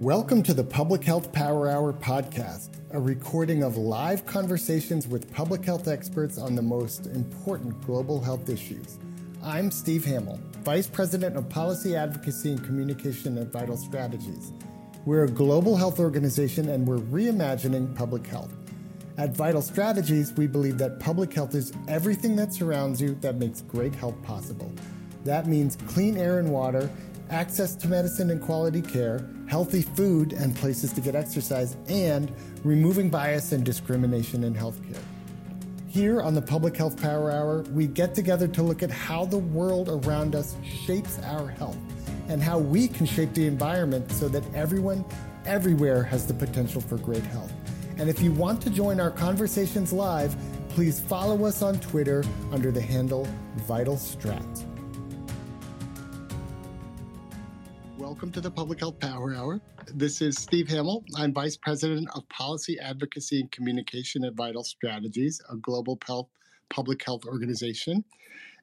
Welcome to the Public Health Power Hour podcast, a recording of live conversations with public health experts on the most important global health issues. I'm Steve Hamill, Vice President of Policy Advocacy and Communication at Vital Strategies. We're a global health organization and we're reimagining public health. At Vital Strategies, we believe that public health is everything that surrounds you that makes great health possible. That means clean air and water, access to medicine and quality care, healthy food and places to get exercise, and removing bias and discrimination in healthcare. Here on the Public Health Power Hour, we get together to look at how the world around us shapes our health and how we can shape the environment so that everyone, everywhere has the potential for great health. And if you want to join our conversations live, please follow us on Twitter under the handle VitalStrat. Welcome to the Public Health Power Hour. This is Steve Hamill. I'm Vice President of Policy Advocacy and Communication at Vital Strategies, a global health, public health organization.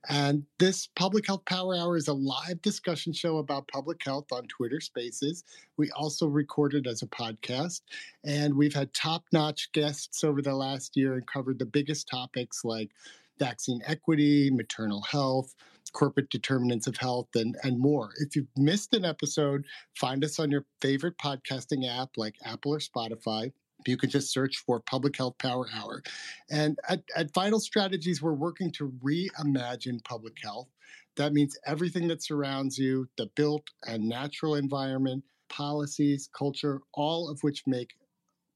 And this Public Health Power Hour is a live discussion show about public health on Twitter Spaces. We also record it as a podcast. And we've had top notch guests over the last year and covered the biggest topics like vaccine equity, maternal health, corporate determinants of health, and, and more. If you've missed an episode, find us on your favorite podcasting app like Apple or Spotify. You can just search for Public Health Power Hour. And at, at Vital Strategies, we're working to reimagine public health. That means everything that surrounds you, the built and natural environment, policies, culture, all of which make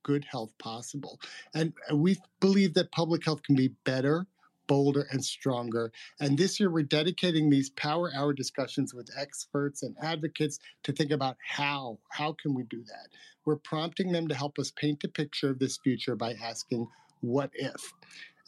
good health possible. And we believe that public health can be better bolder and stronger. And this year, we're dedicating these Power Hour discussions with experts and advocates to think about how. How can we do that? We're prompting them to help us paint a picture of this future by asking, what if?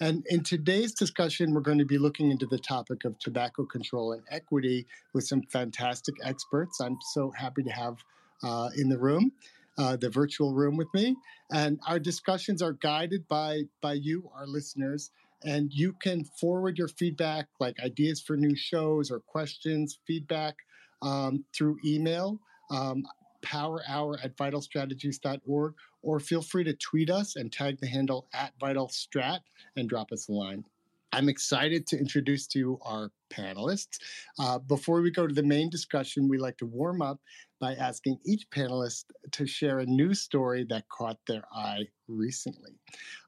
And in today's discussion, we're going to be looking into the topic of tobacco control and equity with some fantastic experts. I'm so happy to have uh, in the room. Uh, the virtual room with me, and our discussions are guided by by you, our listeners, and you can forward your feedback, like ideas for new shows or questions, feedback um, through email, um, powerhour at vitalstrategies.org, or feel free to tweet us and tag the handle at vitalstrat and drop us a line. I'm excited to introduce to you our panelists. Uh, before we go to the main discussion, we like to warm up by asking each panelist to share a news story that caught their eye recently.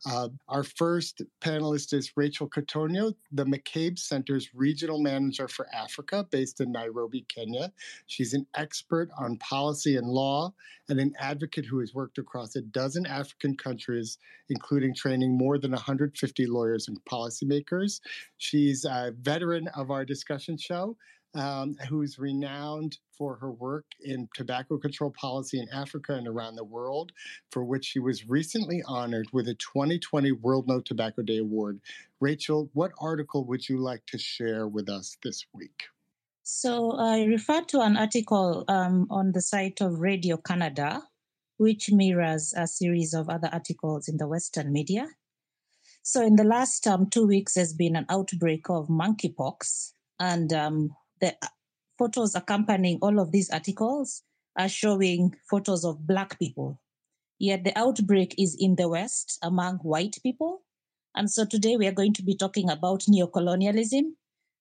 Uh, our first panelist is Rachel Kitonyo, the McCabe Center's regional manager for Africa based in Nairobi, Kenya. She's an expert on policy and law and an advocate who has worked across a dozen African countries, including training more than 150 lawyers and policymakers. She's a veteran of our discussion show um, who's renowned for her work in tobacco control policy in Africa and around the world, for which she was recently honored with a 2020 World No Tobacco Day Award. Rachel, what article would you like to share with us this week? So I referred to an article um, on the site of Radio Canada, which mirrors a series of other articles in the Western media. So in the last um, two weeks, there's been an outbreak of monkeypox, and um, the photos accompanying all of these articles are showing photos of Black people. Yet the outbreak is in the West among white people. And so today we are going to be talking about neocolonialism.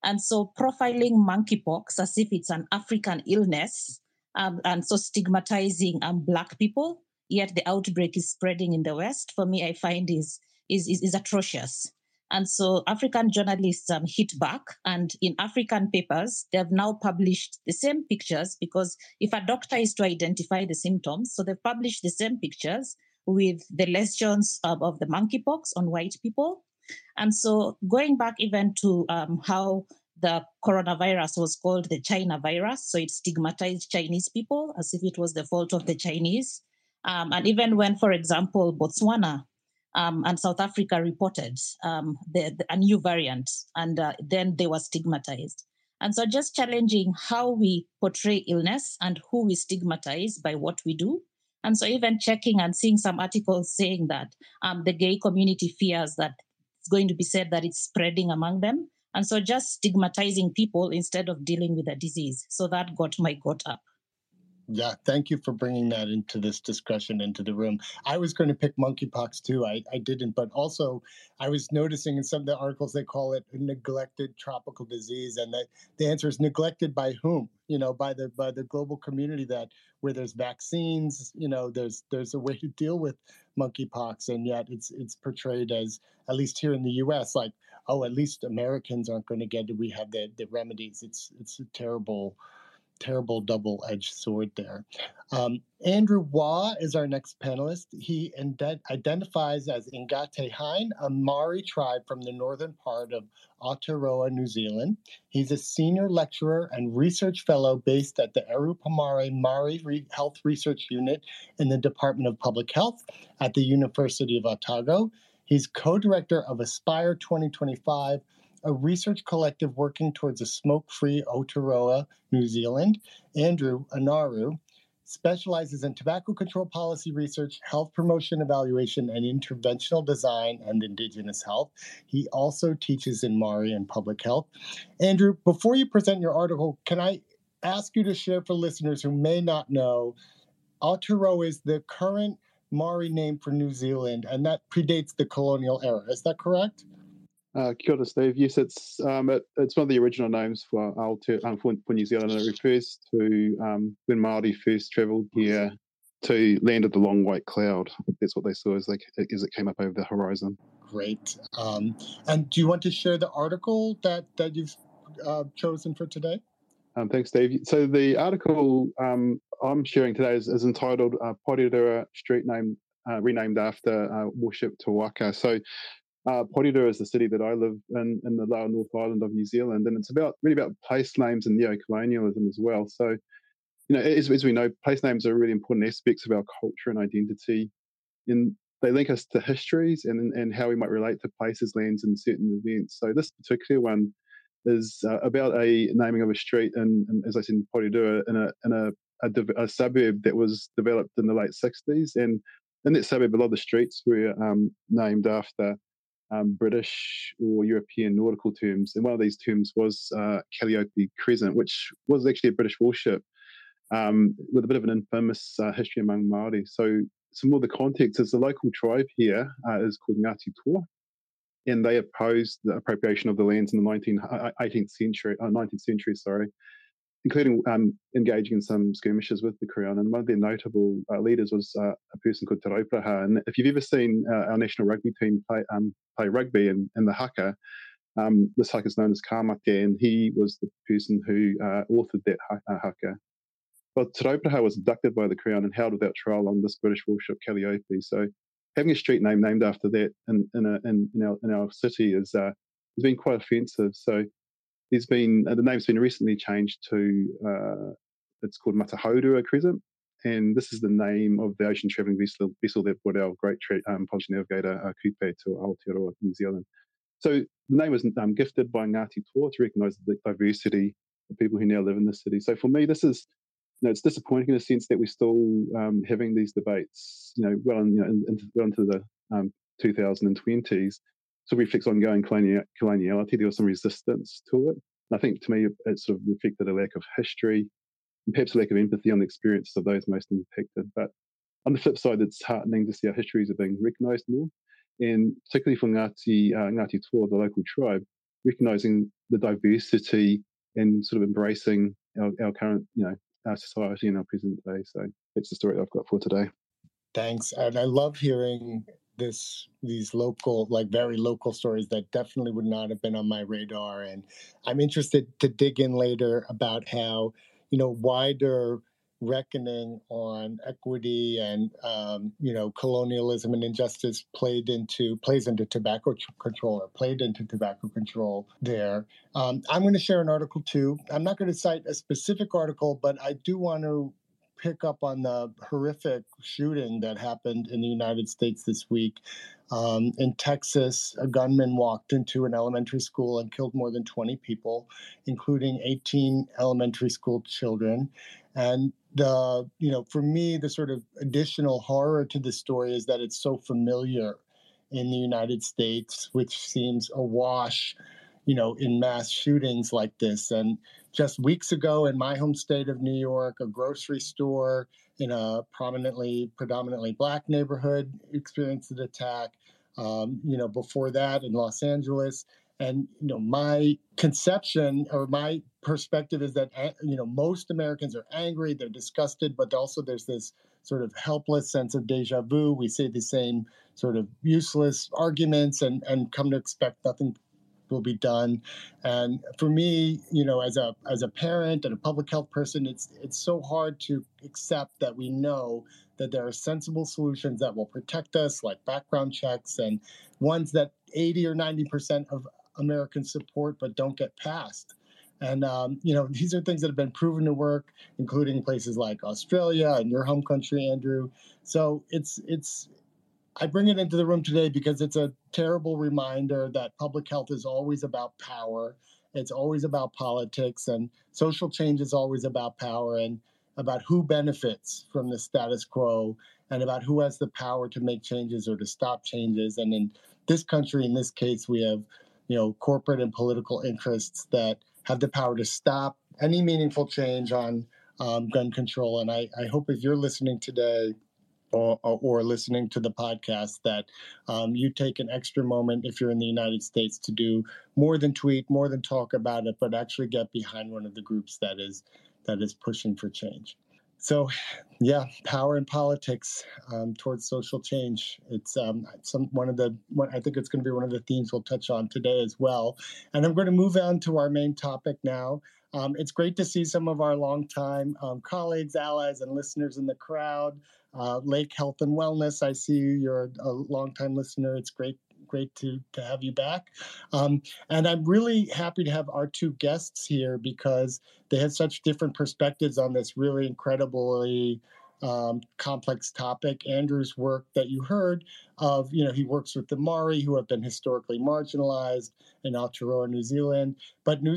And so profiling monkeypox as if it's an African illness um, and so stigmatizing um, Black people, yet the outbreak is spreading in the West, for me, I find is, is, is, is atrocious. And so African journalists um, hit back, and in African papers, they have now published the same pictures because if a doctor is to identify the symptoms, so they've published the same pictures with the lesions of, of the monkeypox on white people. And so going back even to um, how the coronavirus was called the China virus, so it stigmatized Chinese people as if it was the fault of the Chinese. Um, and even when, for example, Botswana um, and South Africa reported um, the, the, a new variant, and uh, then they were stigmatized. And so, just challenging how we portray illness and who we stigmatize by what we do. And so, even checking and seeing some articles saying that um, the gay community fears that it's going to be said that it's spreading among them. And so, just stigmatizing people instead of dealing with the disease. So, that got my goat up. Yeah, thank you for bringing that into this discussion into the room. I was going to pick monkeypox too. I, I didn't, but also I was noticing in some of the articles they call it a neglected tropical disease, and that the answer is neglected by whom? You know, by the by the global community that where there's vaccines, you know, there's there's a way to deal with monkeypox, and yet it's it's portrayed as at least here in the U.S. like oh, at least Americans aren't going to get it. We have the the remedies. It's it's a terrible terrible double edged sword there. Um, Andrew Waa is our next panelist. He identifies as Ngati Hine, a Maori tribe from the northern part of Aotearoa, New Zealand. He's a senior lecturer and research fellow based at the Eru Pōmare Maori Re- Health Research Unit in the Department of Public Health at the University of Otago. He's co director of Aspire 2025 a research collective working towards a smoke free Aotearoa, New Zealand. Andrew Anaru specializes in tobacco control policy research, health promotion evaluation, and interventional design and Indigenous health. He also teaches in Maori and public health. Andrew, before you present your article, can I ask you to share for listeners who may not know? Aotearoa is the current Maori name for New Zealand, and that predates the colonial era. Is that correct? Uh, kia ora, Steve. Yes, it's um, it, it's one of the original names for Aotearoa, um, for, New Zealand, and it refers to um, when Māori first travelled here to land of the long white cloud. That's what they saw as, they, as it came up over the horizon. Great. Um, and do you want to share the article that, that you've uh, chosen for today? Um, thanks, Steve. So the article um, I'm sharing today is, is entitled uh, Porirua Street Name uh, Renamed After uh, Warship Te Waka. So uh, Porirua is the city that I live in in the lower North Island of New Zealand, and it's about really about place names and neo-colonialism as well. So, you know, as, as we know, place names are really important aspects of our culture and identity, and they link us to histories and and how we might relate to places, lands, and certain events. So this particular one is uh, about a naming of a street in as I said, in Porirua, in a in a, a, a, suburb that was developed in the late 60s, and in that suburb, a lot of the streets were um, named after um, British or European nautical terms. And one of these terms was uh, Calliope Crescent, which was actually a British warship um, with a bit of an infamous uh, history among Maori. So, some more of the context is the local tribe here uh, is called Ngati Toa, and they opposed the appropriation of the lands in the 19, 18th uh, century, 19th uh, century, sorry, including um, engaging in some skirmishes with the Crown. And one of their notable uh, leaders was uh, a person called Te. And if you've ever seen uh, our national rugby team play um, play rugby in, in the haka, um, this haka is known as Ka Mate, and he was the person who uh, authored that haka. But Te was abducted by the Crown and held without trial on this British warship Calliope. So having a street name named after that in, in, a, in, in our, in our city is uh, has been quite offensive. So there's been uh, the name's been recently changed to uh, it's called Matahourua Crescent, and this is the name of the ocean travelling vessel, vessel that brought our great tra- um, navigator uh, Kupe to Aotearoa, New Zealand. So the name was um, gifted by Ngati Toa to recognise the diversity of people who now live in the city. So for me, this is you know, it's disappointing in a sense that we're still um, having these debates, you know, well, in, you know, in, well into the um, 2020s so reflects ongoing coloniality. There was some resistance to it. And I think to me, it sort of reflected a lack of history and perhaps a lack of empathy on the experiences of those most impacted. But on the flip side, it's heartening to see our histories are being recognised more, and particularly for Ngati, uh, Ngati Toa, the local tribe, recognising the diversity and sort of embracing our, our current, you know, our society and our present day. So that's the story I've got for today. Thanks, and I love hearing this these local like very local stories that definitely would not have been on my radar and i'm interested to dig in later about how you know wider reckoning on equity and um, you know colonialism and injustice played into plays into tobacco control or played into tobacco control there. Um, i'm going to share an article too. I'm not going to cite a specific article but i do want to pick up on the horrific shooting that happened in the United States this week. Um, in Texas, a gunman walked into an elementary school and killed more than 20 people, including 18 elementary school children. And the, you know, for me, the sort of additional horror to the story is that it's so familiar in the United States, which seems awash you know, in mass shootings like this. And just weeks ago in my home state of New York, a grocery store in a prominently, predominantly black neighborhood experienced an attack. Um, you know, before that in Los Angeles. And you know, my conception or my perspective is that eh, you know most Americans are angry, they're disgusted, but also there's this sort of helpless sense of deja vu. We say the same sort of useless arguments and and come to expect nothing will be done. And for me, you know, as a as a parent and a public health person, it's it's so hard to accept that we know that there are sensible solutions that will protect us, like background checks, and ones that 80 or 90 percent of Americans support but don't get passed. And um, you know, these are things that have been proven to work, including places like Australia and your home country, Andrew. So it's it's I bring it into the room today because it's a terrible reminder that public health is always about power. It's always about politics, and social change is always about power and about who benefits from the status quo and about who has the power to make changes or to stop changes. And in this country, in this case, we have, you know, corporate and political interests that have the power to stop any meaningful change on um, gun control. And I, I hope if you're listening today, or, or, listening to the podcast that um, you take an extra moment if you're in the United States to do more than tweet, more than talk about it, but actually get behind one of the groups that is that is pushing for change. So, yeah, power and politics um, towards social change. It's um, some one of the one, I think it's going to be one of the themes we'll touch on today as well. And I'm going to move on to our main topic now. Um, it's great to see some of our longtime um, colleagues, allies, and listeners in the crowd. Uh, Lake Health and Wellness, I see you. You're a longtime listener. It's great great to, to have you back. Um, and I'm really happy to have our two guests here because they have such different perspectives on this really incredibly um, complex topic. Andrew's work that you heard of, you know, he works with the Maori who have been historically marginalized in Aotearoa, New Zealand. But New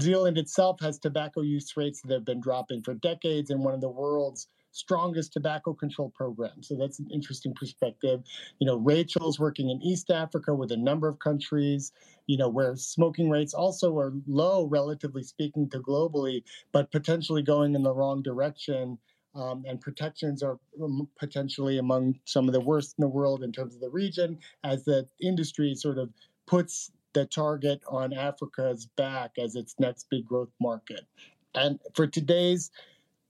Zealand itself has tobacco use rates that have been dropping for decades and one of the world's strongest tobacco control program. So that's an interesting perspective. You know, Rachel's working in East Africa with a number of countries, you know, where smoking rates also are low, relatively speaking, to globally, but potentially going in the wrong direction. Um, and protections are um, potentially among some of the worst in the world in terms of the region, as the industry sort of puts the target on Africa's back as its next big growth market. And for today's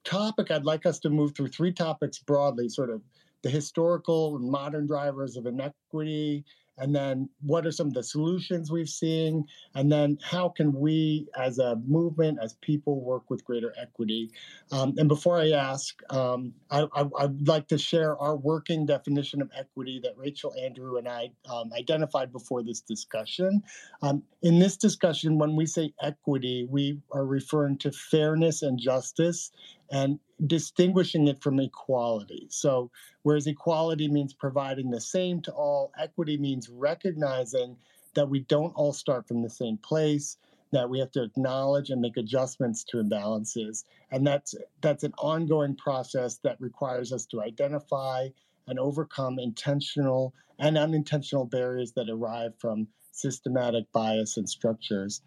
topic, I'd like us to move through three topics broadly sort of the historical and modern drivers of inequity, and then what are some of the solutions we've seen and then how can we as a movement as people work with greater equity? Um, and before i ask um, I, would like to share our working definition of equity that rachel andrew and i um, identified before this discussion. Um, in this discussion when we say equity we are referring to fairness and justice and distinguishing it from equality. So, whereas equality means providing the same to all, equity means recognizing that we don't all start from the same place, that we have to acknowledge and make adjustments to imbalances. And that's that's an ongoing process that requires us to identify and overcome intentional and unintentional barriers that arrive from systematic bias and structures.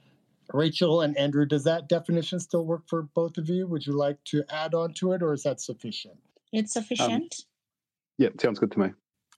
Rachel and Andrew, does that definition still work for both of you? Would you like to add on to it or is that sufficient? It's sufficient. Um, yeah, sounds good to me.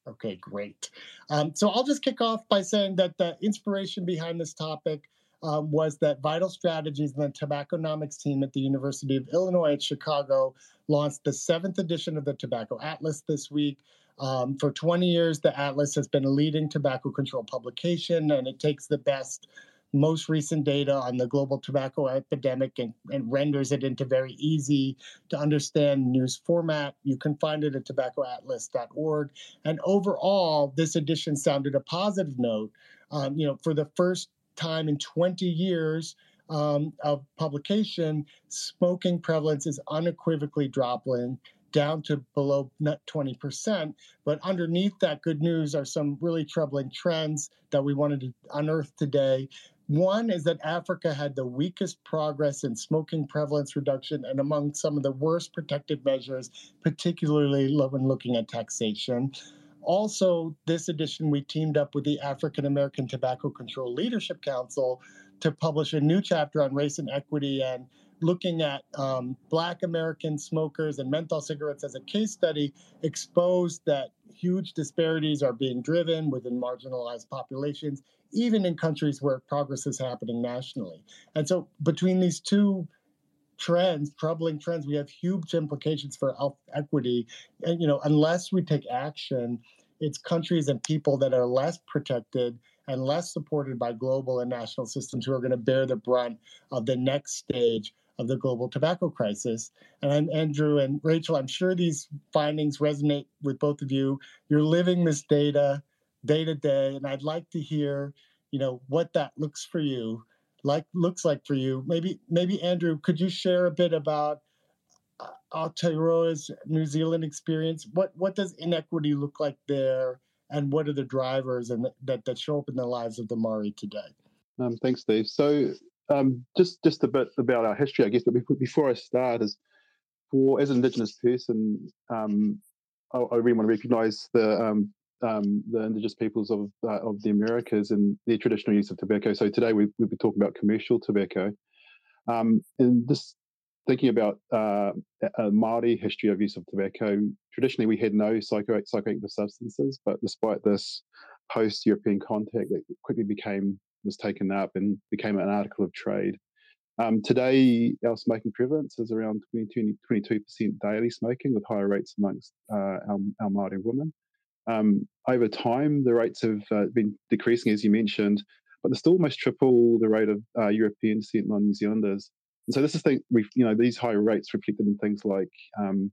Okay, great. Um, so I'll just kick off by saying that the inspiration behind this topic um, was that Vital Strategies and the Tobacconomics team at the University of Illinois at Chicago launched the seventh edition of the Tobacco Atlas this week. Um, for 20 years, the Atlas has been a leading tobacco control publication, and it takes the best most recent data on the global tobacco epidemic and, and, renders it into very easy to understand news format. You can find it at tobaccoatlas.org. And overall, this edition sounded a positive note. Um, you know, for the first time in 20 years um, of publication, smoking prevalence is unequivocally dropping down to below 20%. But underneath that good news are some really troubling trends that we wanted to unearth today. One is that Africa had the weakest progress in smoking prevalence reduction and among some of the worst protective measures, particularly when looking at taxation. Also, this edition, we teamed up with the African American Tobacco Control Leadership Council to publish a new chapter on race and equity and looking at um, Black American smokers and menthol cigarettes as a case study exposed that huge disparities are being driven within marginalized populations, even in countries where progress is happening nationally. And so, between these two trends, troubling trends, we have huge implications for health equity. And, you know, unless we take action, it's countries and people that are less protected and less supported by global and national systems who are going to bear the brunt of the next stage of the global tobacco crisis. And I'm Andrew and Rachel, I'm sure these findings resonate with both of you. You're living this data day to day, and I'd like to hear, you know, what that looks for you, like looks like for you. Maybe, maybe Andrew, could you share a bit about uh, Aotearoa's New Zealand experience? What what does inequity look like there, and what are the drivers and that that show up in the lives of the Maori today? Um, thanks, Steve. So um, just just a bit about our history, I guess. But before I start, is for as an Indigenous person, um, I, I, really want to recognise the um, um, the Indigenous peoples of uh, of the Americas and their traditional use of tobacco. So today we we'll be talking about commercial tobacco, um, and this thinking about uh, a Maori history of use of tobacco. Traditionally, we had no psycho psychoactive substances, but despite this post-European contact, that quickly became was taken up and became an article of trade. Um, today, our smoking prevalence is around 20, 22% daily smoking, with higher rates amongst uh, our, our Māori women. Um, over time, the rates have uh, been decreasing, as you mentioned, but they're still almost triple the rate of uh, European descent non-New Zealanders. And so this is thing we you know these high rates reflected in things like um,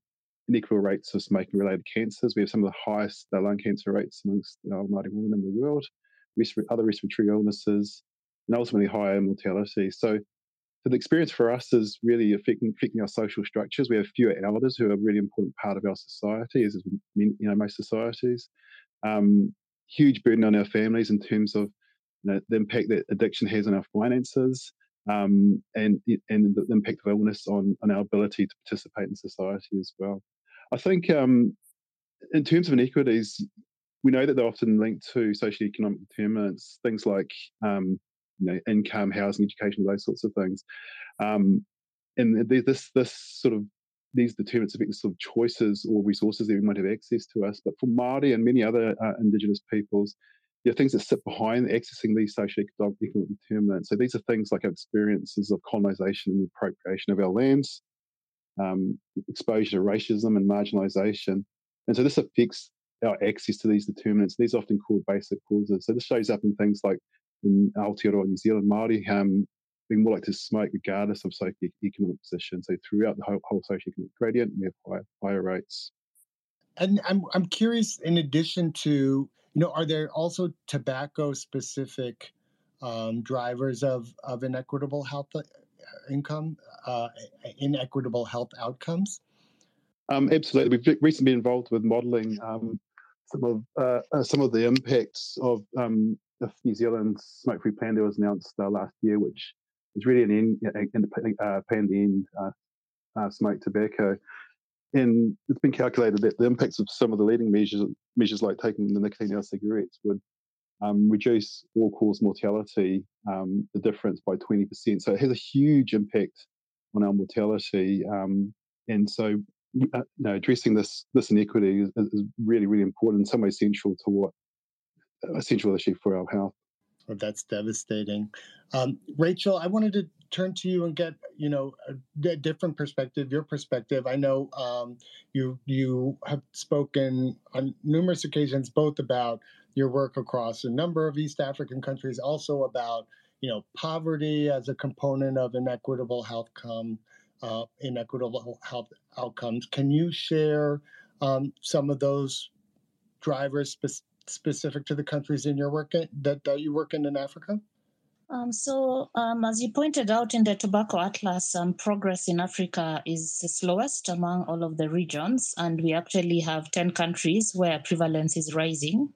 unequal rates of smoking-related cancers. We have some of the highest uh, lung cancer rates amongst our Māori women in the world other respiratory illnesses, and ultimately higher mortality. So, so the experience for us is really affecting, affecting our social structures. We have fewer elders who are a really important part of our society, as you know most societies. Um, huge burden on our families in terms of you know, the impact that addiction has on our finances, um, and and the impact of illness on on our ability to participate in society as well. I think um, in terms of inequities, we know that they're often linked to socioeconomic determinants, things like um, you know, income, housing, education, those sorts of things. Um, and this this sort of these determinants affect the sort of choices or resources that we might have access to us. But for Māori and many other uh, Indigenous peoples, there are things that sit behind accessing these socioeconomic determinants. So these are things like our experiences of colonization and appropriation of our lands, um, exposure to racism and marginalization. And so this affects our access to these determinants. These are often called basic causes. So this shows up in things like in Aotearoa New Zealand, Māori um, being more likely to smoke regardless of socioeconomic position. So throughout the whole, whole socioeconomic gradient, we have higher, higher rates. And I'm, I'm curious, in addition to, you know, are there also tobacco specific um, drivers of, of inequitable health uh, income, uh, inequitable health outcomes? Um, absolutely. We've recently been involved with modelling um, some of uh, uh, some of the impacts of um, New Zealand's smoke-free plan that was announced uh, last year, which is really an end, uh, plan to end uh, smoke tobacco. And it's been calculated that the impacts of some of the leading measures, measures like taking the nicotine out of cigarettes, would um, reduce all-cause mortality, um, the difference by 20%. So it has a huge impact on our mortality. Um, and so uh, addressing this this inequity is, is, really really important. In some way, central to what a central issue for our health. Well, that's devastating. Um, Rachel, I wanted to turn to you and get you know a, a different perspective, your perspective. I know um, you you have spoken on numerous occasions both about your work across a number of East African countries, also about you know poverty as a component of inequitable health come uh, inequitable health outcomes. Can you share um, some of those drivers spe- specific to the countries in your work in, that, that you work in in Africa? Um, so, um, as you pointed out in the Tobacco Atlas, um, progress in Africa is the slowest among all of the regions, and we actually have 10 countries where prevalence is rising.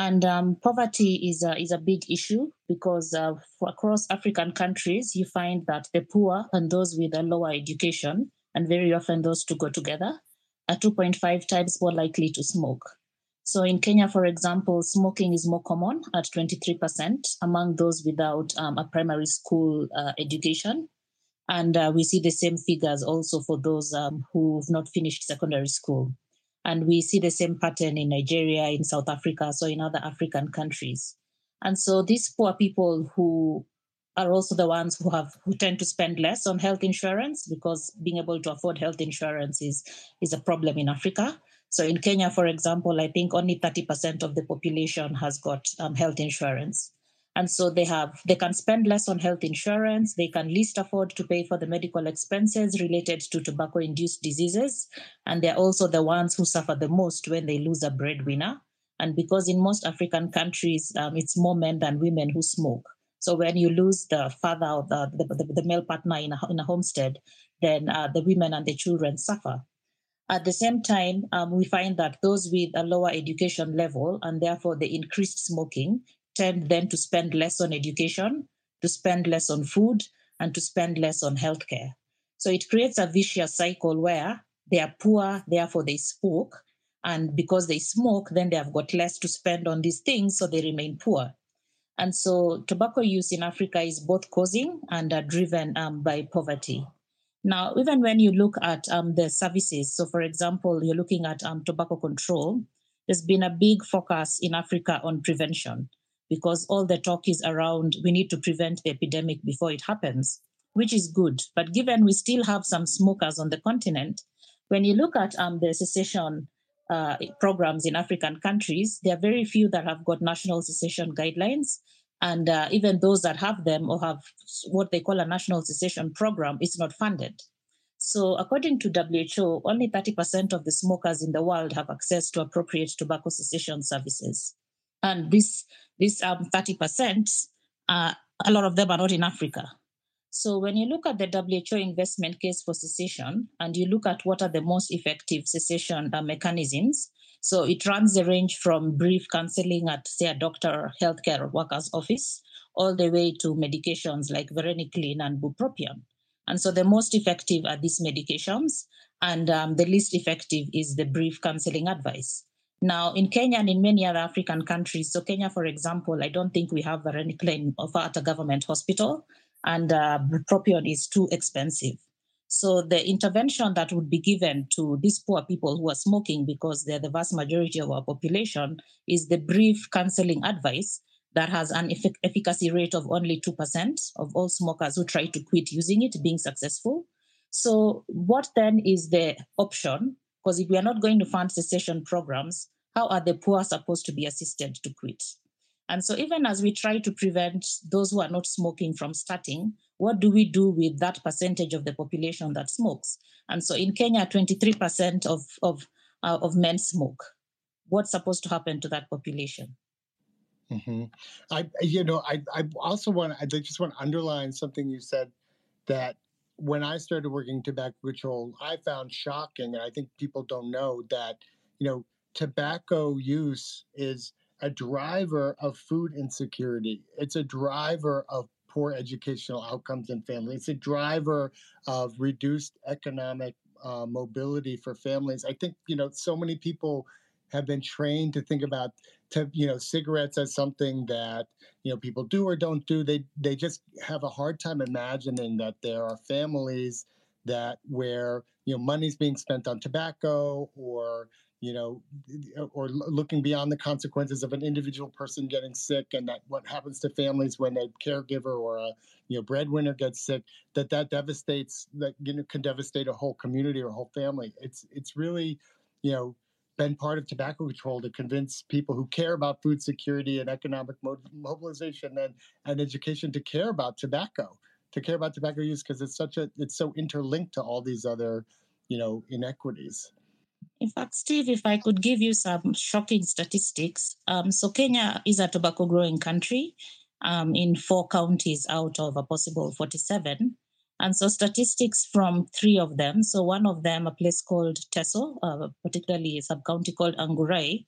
And um, poverty is a, is a big issue because uh, across African countries, you find that the poor and those with a lower education, and very often those two go together, are 2.5 times more likely to smoke. So in Kenya, for example, smoking is more common at 23% among those without um, a primary school uh, education. And uh, we see the same figures also for those um, who've not finished secondary school. And we see the same pattern in Nigeria, in South Africa, so in other African countries. And so these poor people who are also the ones who have who tend to spend less on health insurance because being able to afford health insurance is is a problem in Africa. So in Kenya, for example, I think only 30% of the population has got um, health insurance. And so they have they can spend less on health insurance, they can least afford to pay for the medical expenses related to tobacco-induced diseases, and they're also the ones who suffer the most when they lose a breadwinner. And because in most African countries, um, it's more men than women who smoke. So when you lose the father or the, the, the male partner in a, in a homestead, then uh, the women and the children suffer. At the same time, um, we find that those with a lower education level and therefore the increased smoking tend then to spend less on education, to spend less on food, and to spend less on healthcare. So it creates a vicious cycle where they are poor, therefore they smoke. And because they smoke, then they have got less to spend on these things, so they remain poor. And so tobacco use in Africa is both causing and are driven um, by poverty. Now, even when you look at um, the services, so for example, you're looking at um, tobacco control, there's been a big focus in Africa on prevention because all the talk is around we need to prevent the epidemic before it happens, which is good. But given we still have some smokers on the continent, when you look at um, the cessation uh, programs in African countries, there are very few that have got national cessation guidelines. And uh, even those that have them or have what they call a national cessation program is not funded. So, according to WHO, only 30% of the smokers in the world have access to appropriate tobacco cessation services. And this, this um, 30%, uh, a lot of them are not in Africa. So, when you look at the WHO investment case for cessation and you look at what are the most effective cessation uh, mechanisms, so it runs the range from brief counseling at, say, a doctor or healthcare worker's office, all the way to medications like varenicline and bupropion. And so the most effective are these medications, and um, the least effective is the brief counseling advice. Now, in Kenya and in many other African countries, so Kenya, for example, I don't think we have varenicline offer at a government hospital, and uh, is too expensive. So the intervention that would be given to these poor people who are smoking, because they're the vast majority of our population, is the brief counseling advice that has an effic- efficacy rate of only 2% of all smokers who try to quit using it being successful. So what then is the option? Because if we are not going to fund cessation programs, how are the poor supposed to be assisted to quit? And so, even as we try to prevent those who are not smoking from starting, what do we do with that percentage of the population that smokes? And so, in Kenya, 23% of, of, uh, of men smoke. What's supposed to happen to that population? Mm-hmm. I, you know, I, I also want, I just want to underline something you said that when I started working tobacco control, I found shocking, and I think people don't know that, you know, tobacco use is a driver of food insecurity. It's a driver of poor educational outcomes in families. It's a driver of reduced economic uh, mobility for families. I think you know so many people have been trained to think about to you know cigarettes as something that you know people do or don't do. They they just have a hard time imagining that there are families that where you know money's being spent on tobacco or you know, or looking beyond the consequences of an individual person getting sick and that what happens to families when a caregiver or a you know breadwinner gets sick that that devastates that you know can devastate a whole community or a whole family it's it's really you know been part of tobacco control to convince people who care about food security and economic mobilization and, and education to care about tobacco to care about tobacco use because it's such a it's so interlinked to all these other you know inequities in fact, Steve, if I could give you some shocking statistics. Um, so, Kenya is a tobacco growing country um, in four counties out of a possible 47. And so, statistics from three of them. So, one of them, a place called Teso, uh, particularly a sub county called Angurai,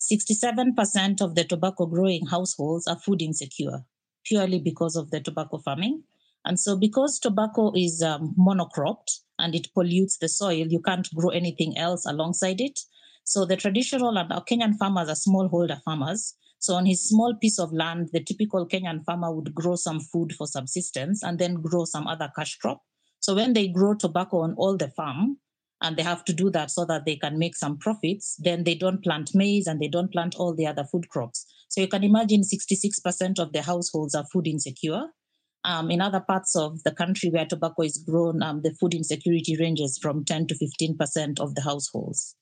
67% of the tobacco growing households are food insecure purely because of the tobacco farming. And so, because tobacco is um, monocropped and it pollutes the soil, you can't grow anything else alongside it. So the traditional and our Kenyan farmers are smallholder farmers. So on his small piece of land, the typical Kenyan farmer would grow some food for subsistence and then grow some other cash crop. So when they grow tobacco on all the farm, and they have to do that so that they can make some profits, then they don't plant maize and they don't plant all the other food crops. So you can imagine 66% of the households are food insecure. Um, in other parts of the country where tobacco is grown, um, the food insecurity ranges from 10 to 15% of the households.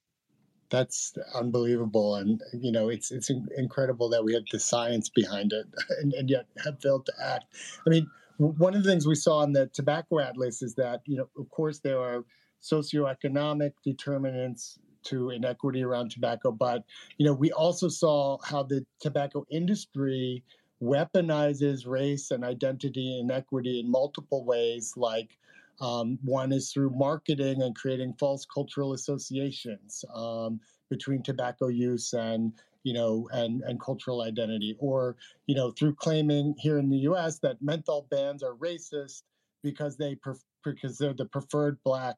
That's unbelievable, and you know it's it's incredible that we have the science behind it, and, and yet have failed to act. I mean, one of the things we saw in the tobacco atlas is that you know, of course, there are socioeconomic determinants to inequity around tobacco, but you know, we also saw how the tobacco industry weaponizes race and identity inequity in multiple ways, like um, one is through marketing and creating false cultural associations um, between tobacco use and you know and and cultural identity, or you know through claiming here in the U.S. that menthol bans are racist because they because they're the preferred black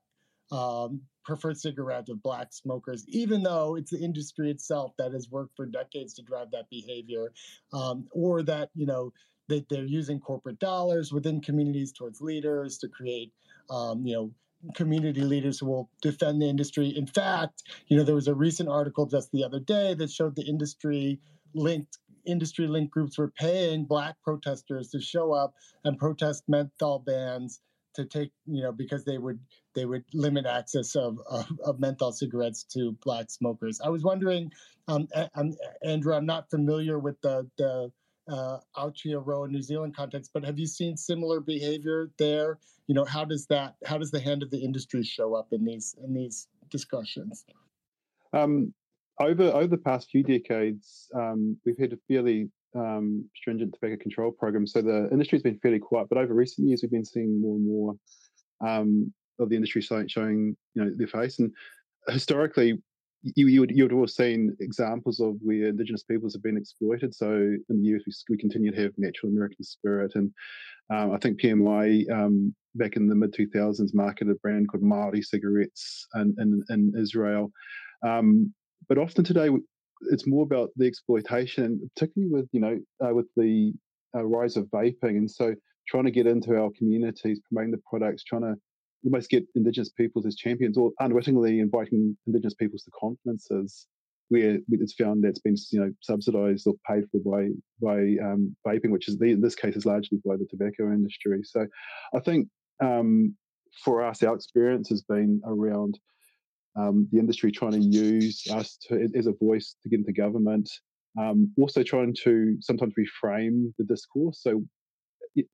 um, preferred cigarette of black smokers, even though it's the industry itself that has worked for decades to drive that behavior, um, or that you know that they're using corporate dollars within communities towards leaders to create, um, you know, community leaders who will defend the industry. In fact, you know, there was a recent article just the other day that showed the industry linked industry linked groups were paying black protesters to show up and protest menthol bans to take you know because they would they would limit access of, of, of menthol cigarettes to black smokers. I was wondering, um, I'm, Andrew, I'm not familiar with the the uh, Aotearoa New Zealand context, but have you seen similar behavior there? You know, how does that how does the hand of the industry show up in these in these discussions? Um, over over the past few decades, um, we've had a fairly um, stringent tobacco control program. So the industry's been fairly quiet, but over recent years, we've been seeing more and more um, of the industry showing you know their face. And historically, you you would you would have seen examples of where Indigenous peoples have been exploited. So in the US, we, we continue to have natural American spirit, and um, I think PMI um, back in the mid 2000s marketed a brand called Maori cigarettes in in, in Israel. Um, but often today, it's more about the exploitation, particularly with you know uh, with the uh, rise of vaping, and so trying to get into our communities, promoting the products, trying to almost get Indigenous peoples as champions, or unwittingly inviting Indigenous peoples to conferences where it's found that's been you know subsidised or paid for by by um, vaping, which is the, in this case is largely by the tobacco industry. So I think um, for us, our experience has been around um, the industry trying to use us to, as a voice to get into government. Um, also trying to sometimes reframe the discourse. So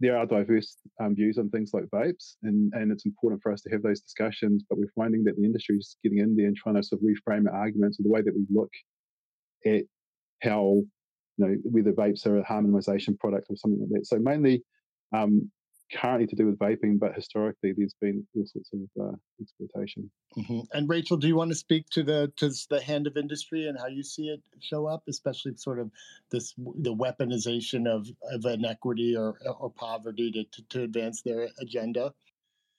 there are diverse um, views on things like vapes, and, and it's important for us to have those discussions. But we're finding that the industry is getting in there and trying to sort of reframe arguments and the way that we look at how you know whether vapes are a harmonization product or something like that. So mainly um, currently to do with vaping, but historically there's been all sorts of uh, exploitation. Mm-hmm. And Rachel, do you want to speak to the to the hand of industry and how you see it show up, especially sort of this the weaponization of, of inequity or or poverty to, to, to advance their agenda?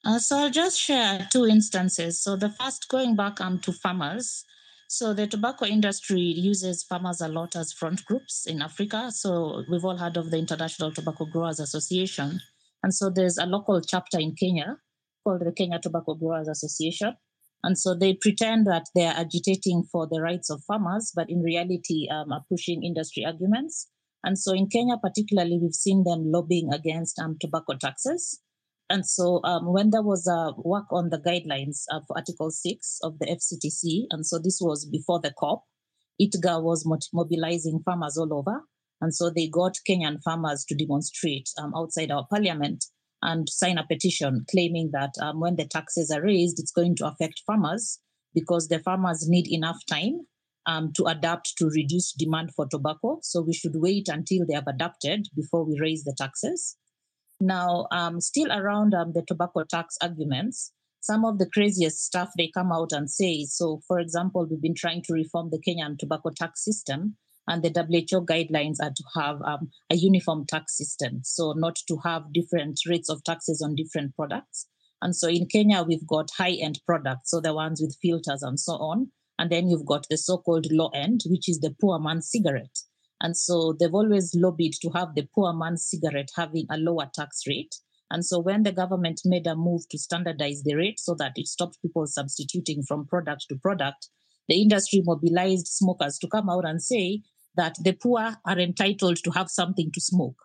Uh, so I'll just share two instances. So the first, going back um, to farmers. So the tobacco industry uses farmers a lot as front groups in Africa. So we've all heard of the International Tobacco Growers Association. And so there's a local chapter in Kenya called the Kenya Tobacco Growers Association. And so they pretend that they are agitating for the rights of farmers, but in reality um, are pushing industry arguments. And so in Kenya, particularly, we've seen them lobbying against um, tobacco taxes. And so um, when there was a work on the guidelines of Article 6 of the FCTC, and so this was before the COP, ITGA was mobilizing farmers all over. And so they got Kenyan farmers to demonstrate um, outside our parliament and sign a petition claiming that um, when the taxes are raised, it's going to affect farmers because the farmers need enough time um, to adapt to reduced demand for tobacco. So we should wait until they have adapted before we raise the taxes. Now, um, still around um, the tobacco tax arguments, some of the craziest stuff they come out and say. So, for example, we've been trying to reform the Kenyan tobacco tax system and the WHO guidelines are to have um, a uniform tax system, so not to have different rates of taxes on different products. And so in Kenya, we've got high end products, so the ones with filters and so on. And then you've got the so called low end, which is the poor man's cigarette. And so they've always lobbied to have the poor man's cigarette having a lower tax rate. And so when the government made a move to standardize the rate so that it stopped people substituting from product to product, the industry mobilized smokers to come out and say that the poor are entitled to have something to smoke.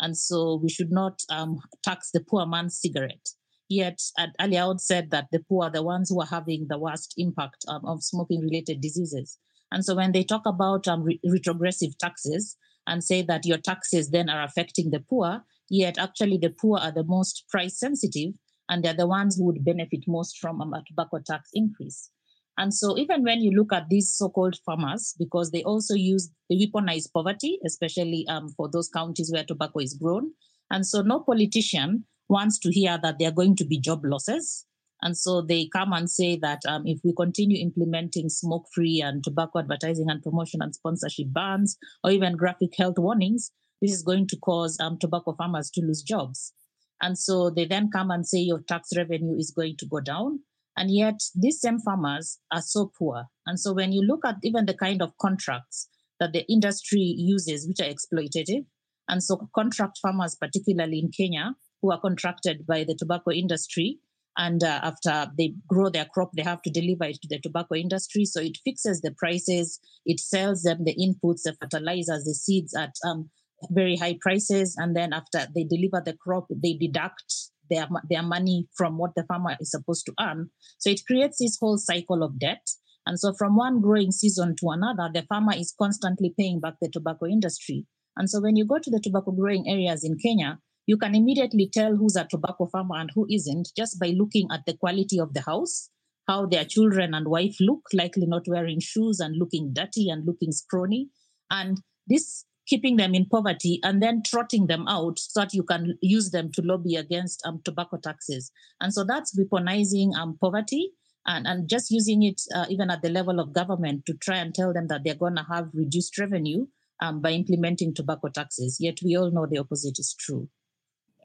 And so we should not um, tax the poor man's cigarette. Yet, at earlier said that the poor are the ones who are having the worst impact um, of smoking related diseases. And so when they talk about um, re- retrogressive taxes and say that your taxes then are affecting the poor, yet actually the poor are the most price sensitive and they're the ones who would benefit most from a tobacco tax increase. And so, even when you look at these so called farmers, because they also use, they weaponize poverty, especially um, for those counties where tobacco is grown. And so, no politician wants to hear that there are going to be job losses. And so, they come and say that um, if we continue implementing smoke free and tobacco advertising and promotion and sponsorship bans, or even graphic health warnings, this is going to cause um, tobacco farmers to lose jobs. And so, they then come and say your tax revenue is going to go down. And yet, these same farmers are so poor. And so, when you look at even the kind of contracts that the industry uses, which are exploitative, and so contract farmers, particularly in Kenya, who are contracted by the tobacco industry, and uh, after they grow their crop, they have to deliver it to the tobacco industry. So it fixes the prices, it sells them the inputs, the fertilizers, the seeds at um, very high prices, and then after they deliver the crop, they deduct their, their money from what the farmer is supposed to earn. So it creates this whole cycle of debt. And so from one growing season to another, the farmer is constantly paying back the tobacco industry. And so when you go to the tobacco growing areas in Kenya, you can immediately tell who's a tobacco farmer and who isn't just by looking at the quality of the house, how their children and wife look, likely not wearing shoes and looking dirty and looking scrawny. And this keeping them in poverty and then trotting them out so that you can use them to lobby against um, tobacco taxes. And so that's weaponizing um, poverty and, and just using it uh, even at the level of government to try and tell them that they're going to have reduced revenue um, by implementing tobacco taxes. Yet we all know the opposite is true.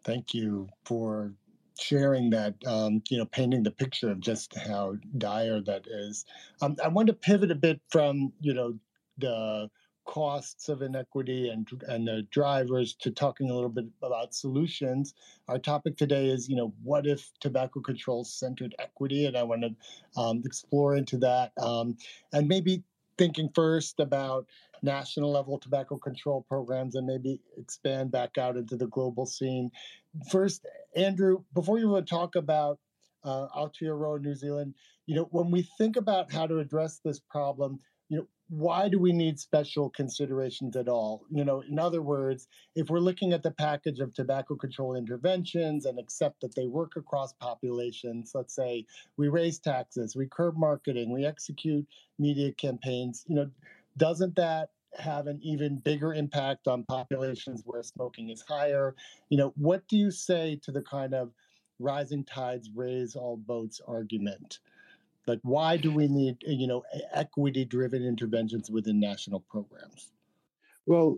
Thank you for sharing that, um, you know, painting the picture of just how dire that is. Um, I want to pivot a bit from, you know, the costs of inequity and and the drivers to talking a little bit about solutions. Our topic today is, you know, what if tobacco control centered equity, and I want to um, explore into that um, and maybe thinking first about national level tobacco control programs and maybe expand back out into the global scene. First, Andrew, before you to talk about uh, Aotearoa, New Zealand, you know, when we think about how to address this problem, why do we need special considerations at all? You know, in other words, if we're looking at the package of tobacco control interventions and accept that they work across populations, let's say we raise taxes, we curb marketing, we execute media campaigns, you know, doesn't that have an even bigger impact on populations where smoking is higher? You know, what do you say to the kind of rising tides raise all boats argument? Like, why do we need, uh, you know, equity driven interventions within national programs? Well,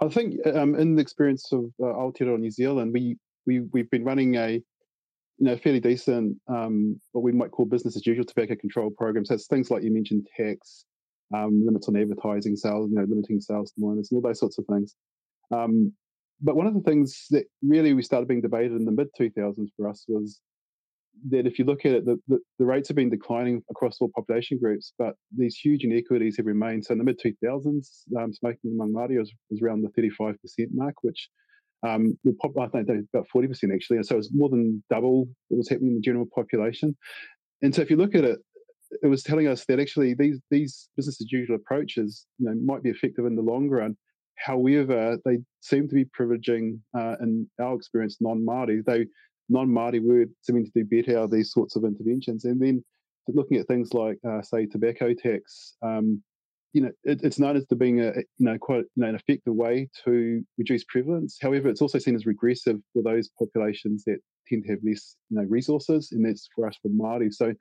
I think um, in the experience of uh, Aotearoa New Zealand, we, we, we've been running a, you know, fairly decent, um, what we might call business as usual tobacco control programs. That's things like you mentioned tax, um, limits on advertising sales, you know, limiting sales to minors, and all those sorts of things. Um, but one of the things that really we started being debated in the mid 2000s for us was that if you look at it, the, the, the, rates have been declining across all population groups, but these huge inequities have remained. So in the mid 2000s, um, smoking among Māori was, was around the 35% mark, which um, I think about 40% actually. And so it was more than double what was happening in the general population. And so if you look at it, it was telling us that actually these these business as usual approaches, you know, might be effective in the long run. However, they seem to be privileging, uh, in our experience, non-Māori. They non-Māori word seeming to do better these sorts of interventions. And then looking at things like, uh, say, tobacco tax, um, you know, it, it's known as to being a, you know, quite you know, an effective way to reduce prevalence. However, it's also seen as regressive for those populations that tend to have less, you know, resources, and that's for us for Māori. So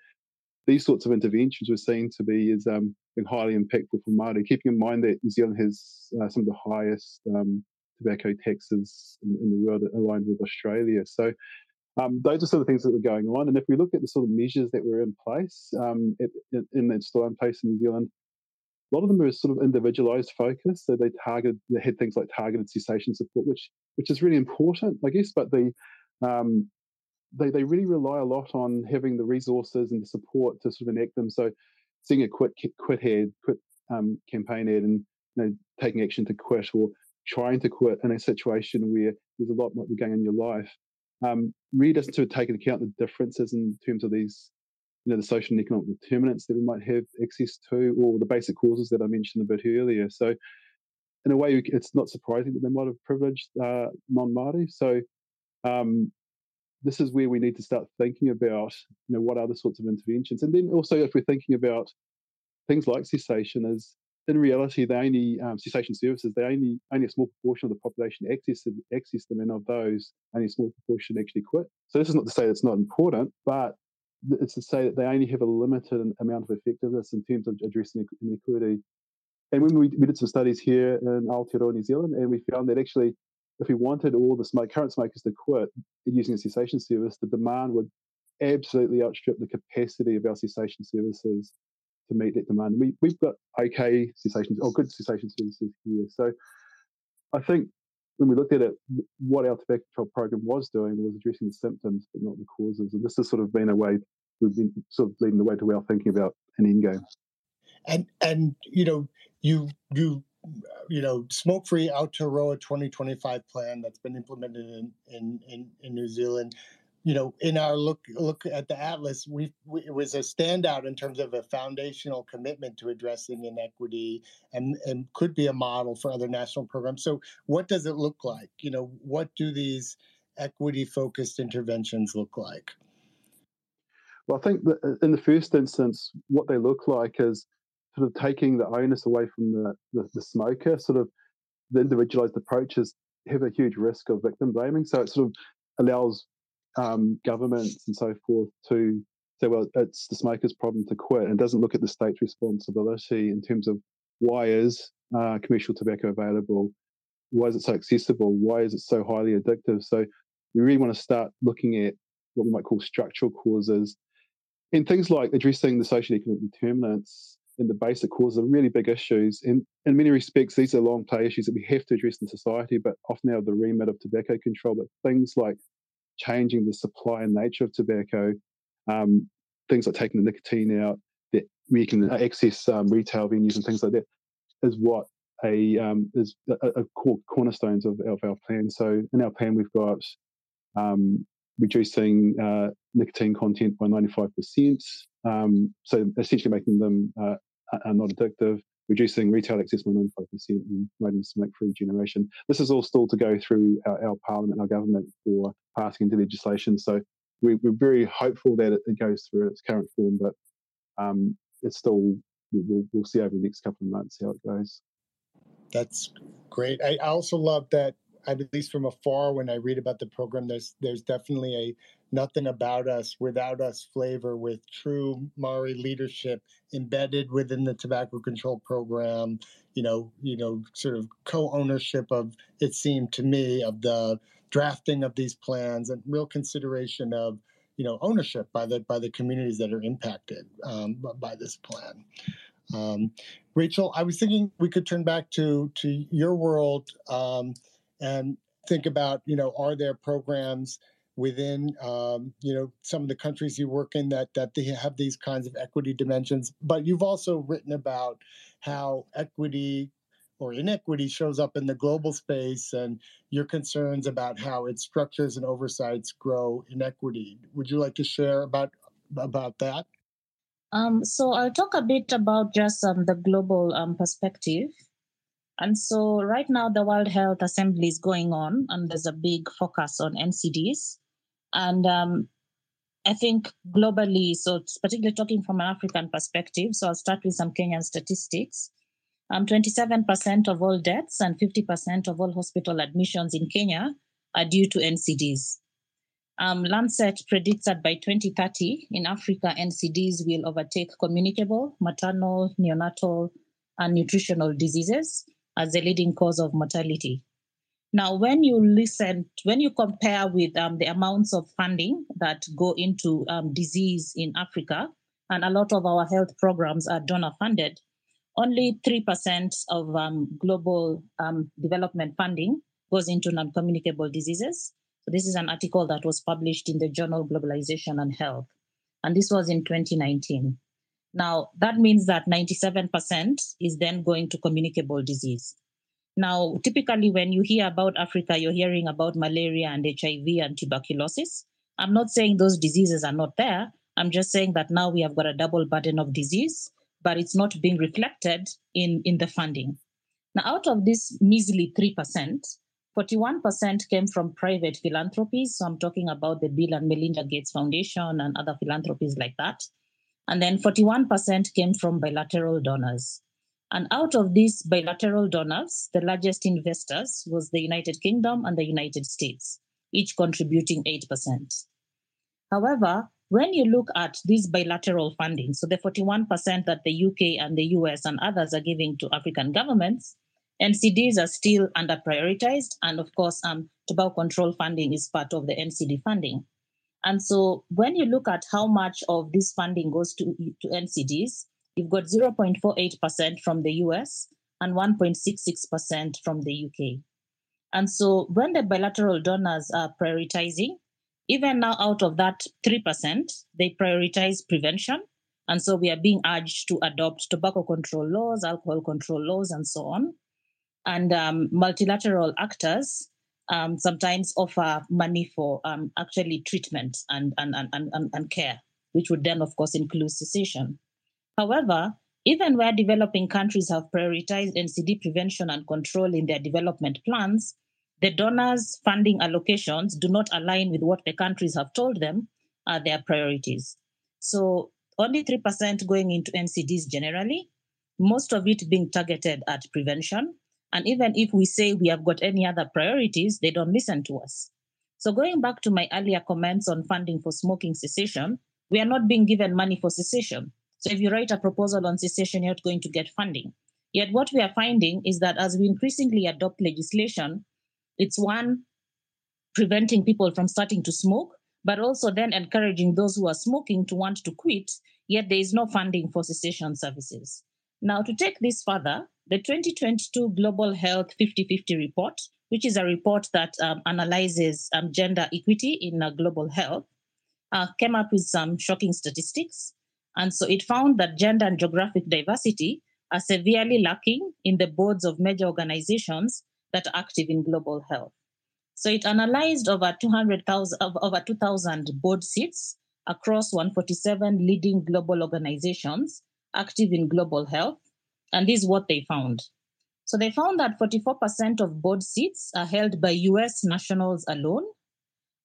these sorts of interventions we're seen to be as um, highly impactful for Māori, keeping in mind that New Zealand has uh, some of the highest um, tobacco taxes in, in, the world aligned with Australia. So Um, those are sort of things that were going on. And if we look at the sort of measures that were in place, um, it, it, in that still in place in New Zealand, a lot of them were sort of individualized focus. So they target, they had things like targeted cessation support, which which is really important, I guess. But the um, they they really rely a lot on having the resources and the support to sort of enact them. So seeing a quit quit ad, quit um, campaign ad, and you know, taking action to quit or trying to quit in a situation where there's a lot more going on in your life um, really doesn't sort of take into account the differences in terms of these, you know, the social and economic determinants that we might have access to, or the basic causes that I mentioned a bit earlier. So, in a way, it's not surprising that they might have privileged uh, non-Māori. So, um, this is where we need to start thinking about, you know, what other sorts of interventions, and then also if we're thinking about things like cessation, is in reality, the only um, cessation services, they only only a small proportion of the population access access them, and of those, only a small proportion actually quit. So this is not to say that it's not important, but it's to say that they only have a limited amount of effectiveness in terms of addressing inequity. And when we, we did some studies here in Aotearoa, New Zealand, and we found that actually, if we wanted all the smoke, current smokers to quit using a cessation service, the demand would absolutely outstrip the capacity of our cessation services to meet that demand. We, we've got okay cessation or good cessation services here. So I think when we looked at it, what our tobacco control program was doing was addressing the symptoms, but not the causes. And this has sort of been a way we've been sort of leading the way to our thinking about an end game. And and you know you you you know smoke free Aotearoa 2025 plan that's been implemented in in in, in New Zealand you know, in our look look at the atlas, we, we, it was a standout in terms of a foundational commitment to addressing inequity, and and could be a model for other national programs. So, what does it look like? You know, what do these equity focused interventions look like? Well, I think that uh, in the first instance, what they look like is sort of taking the onus away from the, the, the smoker. Sort of the individualized approaches have a huge risk of victim blaming. So it sort of allows um, governments and so forth to say, well, it's the smoker's problem to quit, and doesn't look at the state's responsibility in terms of why is uh, commercial tobacco available, why is it so accessible, why is it so highly addictive. So we really want to start looking at what we might call structural causes, and things like addressing the social economic determinants and the basic causes are really big issues. And in many respects, these are long play issues that we have to address in society, but often out of the remit of tobacco control. But things like changing the supply and nature of tobacco, um, things like taking the nicotine out, that we can access um, retail venues and things like that, is what a um, is a, a core cornerstones of, of our plan. So in our plan, we've got um, reducing uh, nicotine content by 95%. Um, so essentially making them uh, not addictive, reducing retail access by 95% and promoting smoke-free generation. This is all still to go through our, our parliament, our government for passing into legislation. So we, are very hopeful that it, it, goes through its current form, but um, it's still we'll, we'll see over the next couple of months how it goes. That's great. I also love that at least from afar when I read about the program, there's there's definitely a nothing about us without us flavor with true Maori leadership embedded within the tobacco control program. You know, you know, sort of co-ownership of it seemed to me of the drafting of these plans and real consideration of you know ownership by the by the communities that are impacted um, by this plan. Um, Rachel, I was thinking we could turn back to to your world. Um, and think about you know are there programs within um, you know some of the countries you work in that that they have these kinds of equity dimensions but you've also written about how equity or inequity shows up in the global space and your concerns about how its structures and oversights grow inequity. Would you like to share about about that? Um, so i'll talk a bit about just um, the global um, perspective. And so right now the World Health Assembly is going on, and there's a big focus on NCDs. And um, I think globally, so particularly talking from an African perspective, so I'll start with some Kenyan statistics. Um, 27% of all deaths and 50% of all hospital admissions in Kenya are due to NCDs. Um, Lancet predicts that by 2030 in Africa, NCDs will overtake communicable, maternal, neonatal, and nutritional diseases as the leading cause of mortality. Now, when you listen, when you compare with um, the amounts of funding that go into um, disease in Africa, and a lot of our health programs are donor funded, only 3% of um, global um, development funding goes into non communicable diseases. So, this is an article that was published in the journal Globalization and Health, and this was in 2019. Now, that means that 97% is then going to communicable disease. Now, typically, when you hear about Africa, you're hearing about malaria and HIV and tuberculosis. I'm not saying those diseases are not there. I'm just saying that now we have got a double burden of disease, but it's not being reflected in, in the funding. Now, out of this measly 3%, 41% came from private philanthropies. So I'm talking about the Bill and Melinda Gates Foundation and other philanthropies like that. And then 41% came from bilateral donors. And out of these bilateral donors, the largest investors was the United Kingdom and the United States, each contributing 8%. However, when you look at these bilateral funding, so the 41% that the UK and the US and others are giving to African governments, NCDs are still under prioritized. And of course, um, tobacco control funding is part of the NCD funding. And so when you look at how much of this funding goes to, to NCDs, You've got 0.48% from the US and 1.66% from the UK. And so when the bilateral donors are prioritizing, even now out of that 3%, they prioritize prevention. And so we are being urged to adopt tobacco control laws, alcohol control laws, and so on. And um, multilateral actors um, sometimes offer money for um, actually treatment and, and, and, and, and care, which would then, of course, include cessation. However, even where developing countries have prioritized NCD prevention and control in their development plans, the donors' funding allocations do not align with what the countries have told them are their priorities. So, only 3% going into NCDs generally, most of it being targeted at prevention. And even if we say we have got any other priorities, they don't listen to us. So, going back to my earlier comments on funding for smoking cessation, we are not being given money for cessation. So if you write a proposal on cessation, you're not going to get funding. Yet what we are finding is that as we increasingly adopt legislation, it's one, preventing people from starting to smoke, but also then encouraging those who are smoking to want to quit, yet there is no funding for cessation services. Now, to take this further, the 2022 Global Health 50 50 report, which is a report that um, analyzes um, gender equity in uh, global health, uh, came up with some shocking statistics. And so it found that gender and geographic diversity are severely lacking in the boards of major organizations that are active in global health. So it analyzed over 200,000 over 2,000 board seats across 147 leading global organizations active in global health, and this is what they found. So they found that 44% of board seats are held by US nationals alone,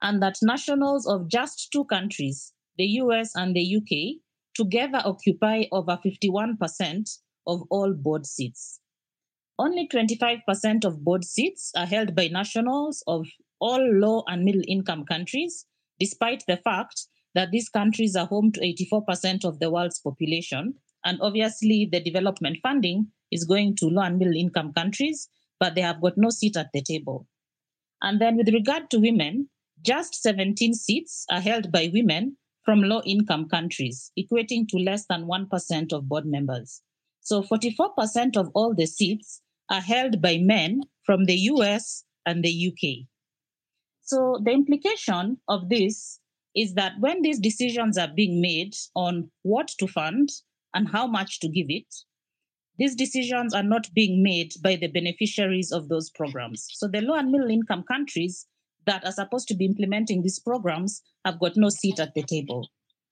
and that nationals of just two countries, the US and the UK, together occupy over 51% of all board seats. Only 25% of board seats are held by nationals of all low and middle income countries, despite the fact that these countries are home to 84% of the world's population. And obviously, the development funding is going to low and middle income countries, but they have got no seat at the table. And then, with regard to women, just 17 seats are held by women from low income countries, equating to less than 1% of board members. So 44% of all the seats are held by men from the US and the UK. So the implication of this is that when these decisions are being made on what to fund and how much to give it, these decisions are not being made by the beneficiaries of those programs. So the low and middle income countries that are supposed to be implementing these programs have got no seat at the table.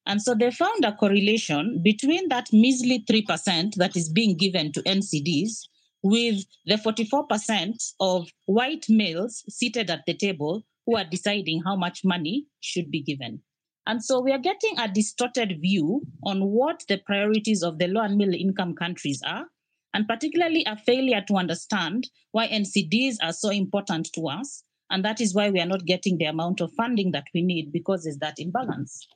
And so they found a correlation between that measly 3% that is being given to NCDs with the 44% of white males seated at the table who are deciding how much money should be given. And so we are getting a distorted view on what the priorities of the low and middle income countries are, and particularly a failure to understand why NCDs are so important to us and that is why we are not getting the amount of funding that we need because there's that imbalance.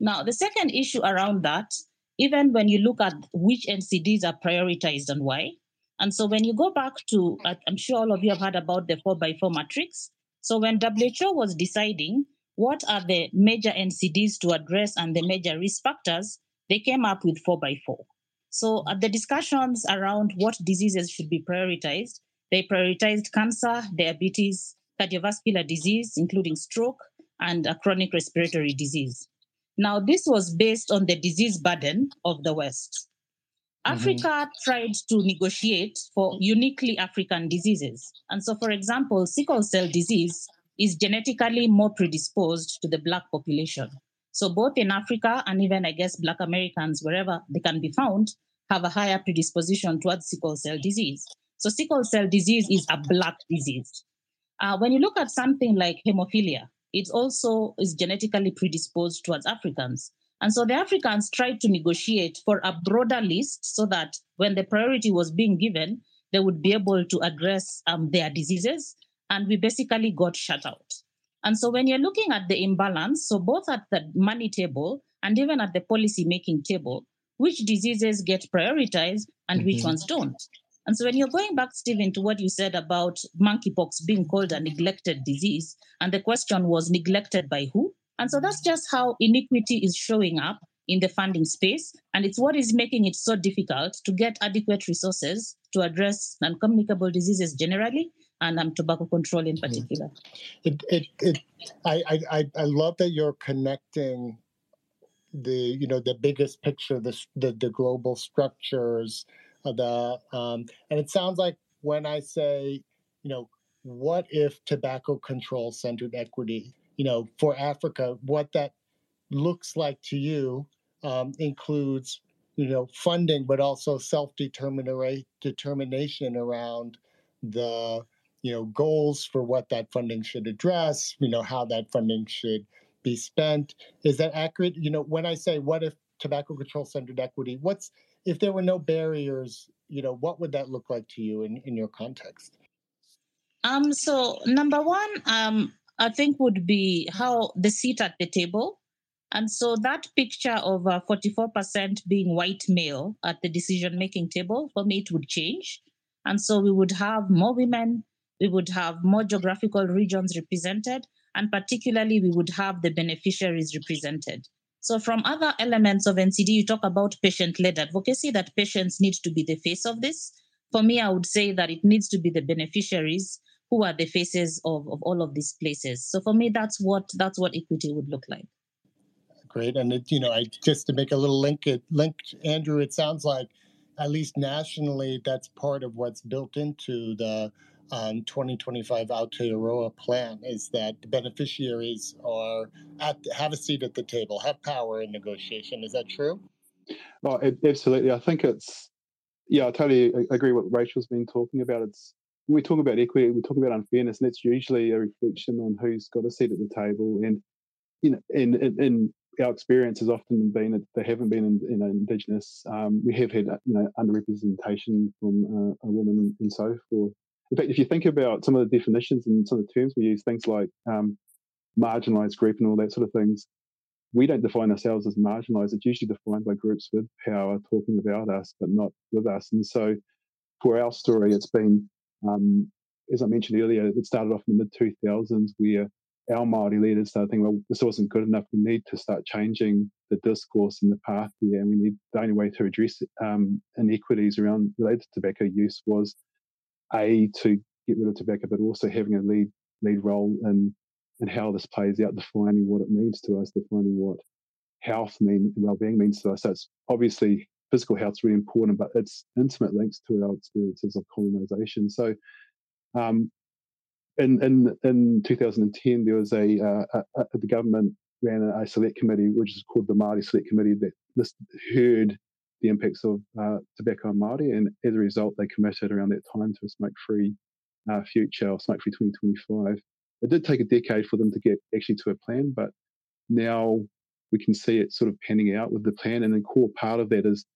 Now, the second issue around that, even when you look at which NCDs are prioritized and why, And so when you go back to, uh, I'm sure all of you have heard about the 4x4 matrix. So when WHO was deciding what are the major NCDs to address and the major risk factors, they came up with 4x4. So at the discussions around what diseases should be prioritized, they prioritized cancer, diabetes, cardiovascular disease, including stroke, and a chronic respiratory disease. Now, this was based on the disease burden of the West. Mm-hmm. Africa tried to negotiate for uniquely African diseases. And so, for example, sickle cell disease is genetically more predisposed to the Black population. So, both in Africa and even, I guess, Black Americans, wherever they can be found, have a higher predisposition towards sickle cell disease. So, sickle cell disease is a Black disease. Uh, when you look at something like hemophilia, it also is genetically predisposed towards Africans. And so the Africans tried to negotiate for a broader list so that when the priority was being given, they would be able to address um, their diseases. And we basically got shut out. And so when you're looking at the imbalance, so both at the money table and even at the policy making table, which diseases get prioritized and mm-hmm. which ones don't? And so when you're going back, Stephen, to what you said about monkeypox being called a neglected disease, and the question was neglected by who? And so that's just how inequity is showing up in the funding space. And it's what is making it so difficult to get adequate resources to address non communicable diseases generally and um, tobacco control in particular. It, it, it, I, I, I love that you're connecting the you know the biggest picture the the, the global structures the um, and it sounds like when I say, you know, what if tobacco control centered equity, you know, for Africa, what that looks like to you um, includes, you know, funding, but also self determination around the, you know, goals for what that funding should address, you know, how that funding should be spent. Is that accurate? You know, when I say what if tobacco control centered equity, what's if there were no barriers, you know, what would that look like to you in, in your context? Um, so number one, um, I think would be how the seat at the table. And so that picture of uh, 44% being white male at the decision making table, for me, it would change. And so we would have more women, we would have more geographical regions represented, and particularly we would have the beneficiaries represented. So, from other elements of NCD, you talk about patient led advocacy, that patients need to be the face of this. For me, I would say that it needs to be the beneficiaries who are the faces of, of all of these places. So for me, that's what that's what equity would look like. Great, and it, you know, I just to make a little link, it link Andrew. It sounds like at least nationally, that's part of what's built into the um, 2025 Aotearoa plan is that the beneficiaries are at have a seat at the table, have power in negotiation. Is that true? Oh, it, absolutely. I think it's yeah. I totally agree with what Rachel's been talking about. It's when we talk about equity, we talk about unfairness, and it's usually a reflection on who's got a seat at the table. And you know, in, in our experience has often been that they haven't been in, you know, indigenous. Um, we have had you know underrepresentation from uh, a woman and so forth in fact, if you think about some of the definitions and some of the terms we use, things like um, marginalized group and all that sort of things, we don't define ourselves as marginalized. It's usually defined by groups with power talking about us, but not with us. And so for our story, it's been, um, as I mentioned earlier, it started off in the mid 2000s where our Māori leaders started thinking, well, this wasn't good enough. We need to start changing the discourse and the path here. And we need the only way to address um, inequities around related to tobacco use was a to get rid of tobacco, but also having a lead lead role in in how this plays out, defining what it means to us, defining what health mean well-being means to us. So it's obviously physical health is really important, but it's intimate links to our experiences of colonization. So um, in, in in 2010, there was a, uh, a, a the government ran a, a, select committee, which is called the Māori Select Committee, that this heard the impacts of uh, tobacco on Māori, and as a result, they committed around that time to a smoke-free uh, future or smoke-free 2025. It did take a decade for them to get actually to a plan, but now we can see it sort of panning out with the plan, and a core part of that is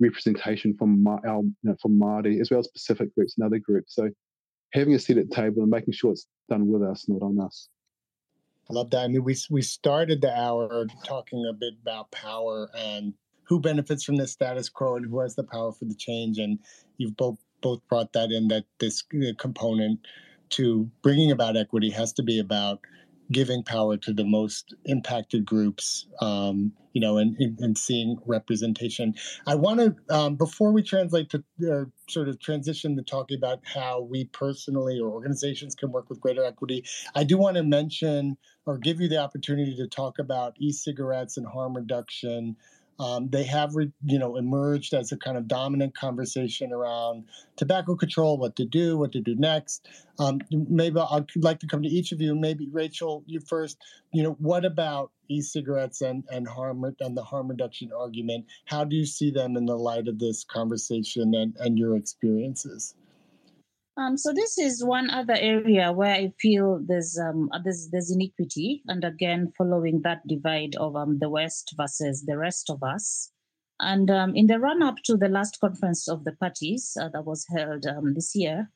representation from our you know, from Māori as well as Pacific groups and other groups. So having a seat at the table and making sure it's done with us, not on us. I love that. I mean, we we started the hour talking a bit about power and who benefits from the status quo and who has the power for the change. And you've both both brought that in that this component to bringing about equity has to be about giving power to the most impacted groups, um, you know, and, and seeing representation. I want to, um, before we translate to uh, sort of transition to talking about how we personally or organizations can work with greater equity, I do want to mention or give you the opportunity to talk about e-cigarettes and harm reduction um, they have, re, you know, emerged as a kind of dominant conversation around tobacco control, what to do, what to do next. Um, maybe I'd like to come to each of you. Maybe Rachel, you first. You know, what about e-cigarettes and and harm and the harm reduction argument? How do you see them in the light of this conversation and and your experiences? Um, so this is one other area where I feel there's um, there's there's inequity, and again, following that divide of um, the West versus the rest of us. And um, in the run up to the last conference of the parties uh, that was held um, this year,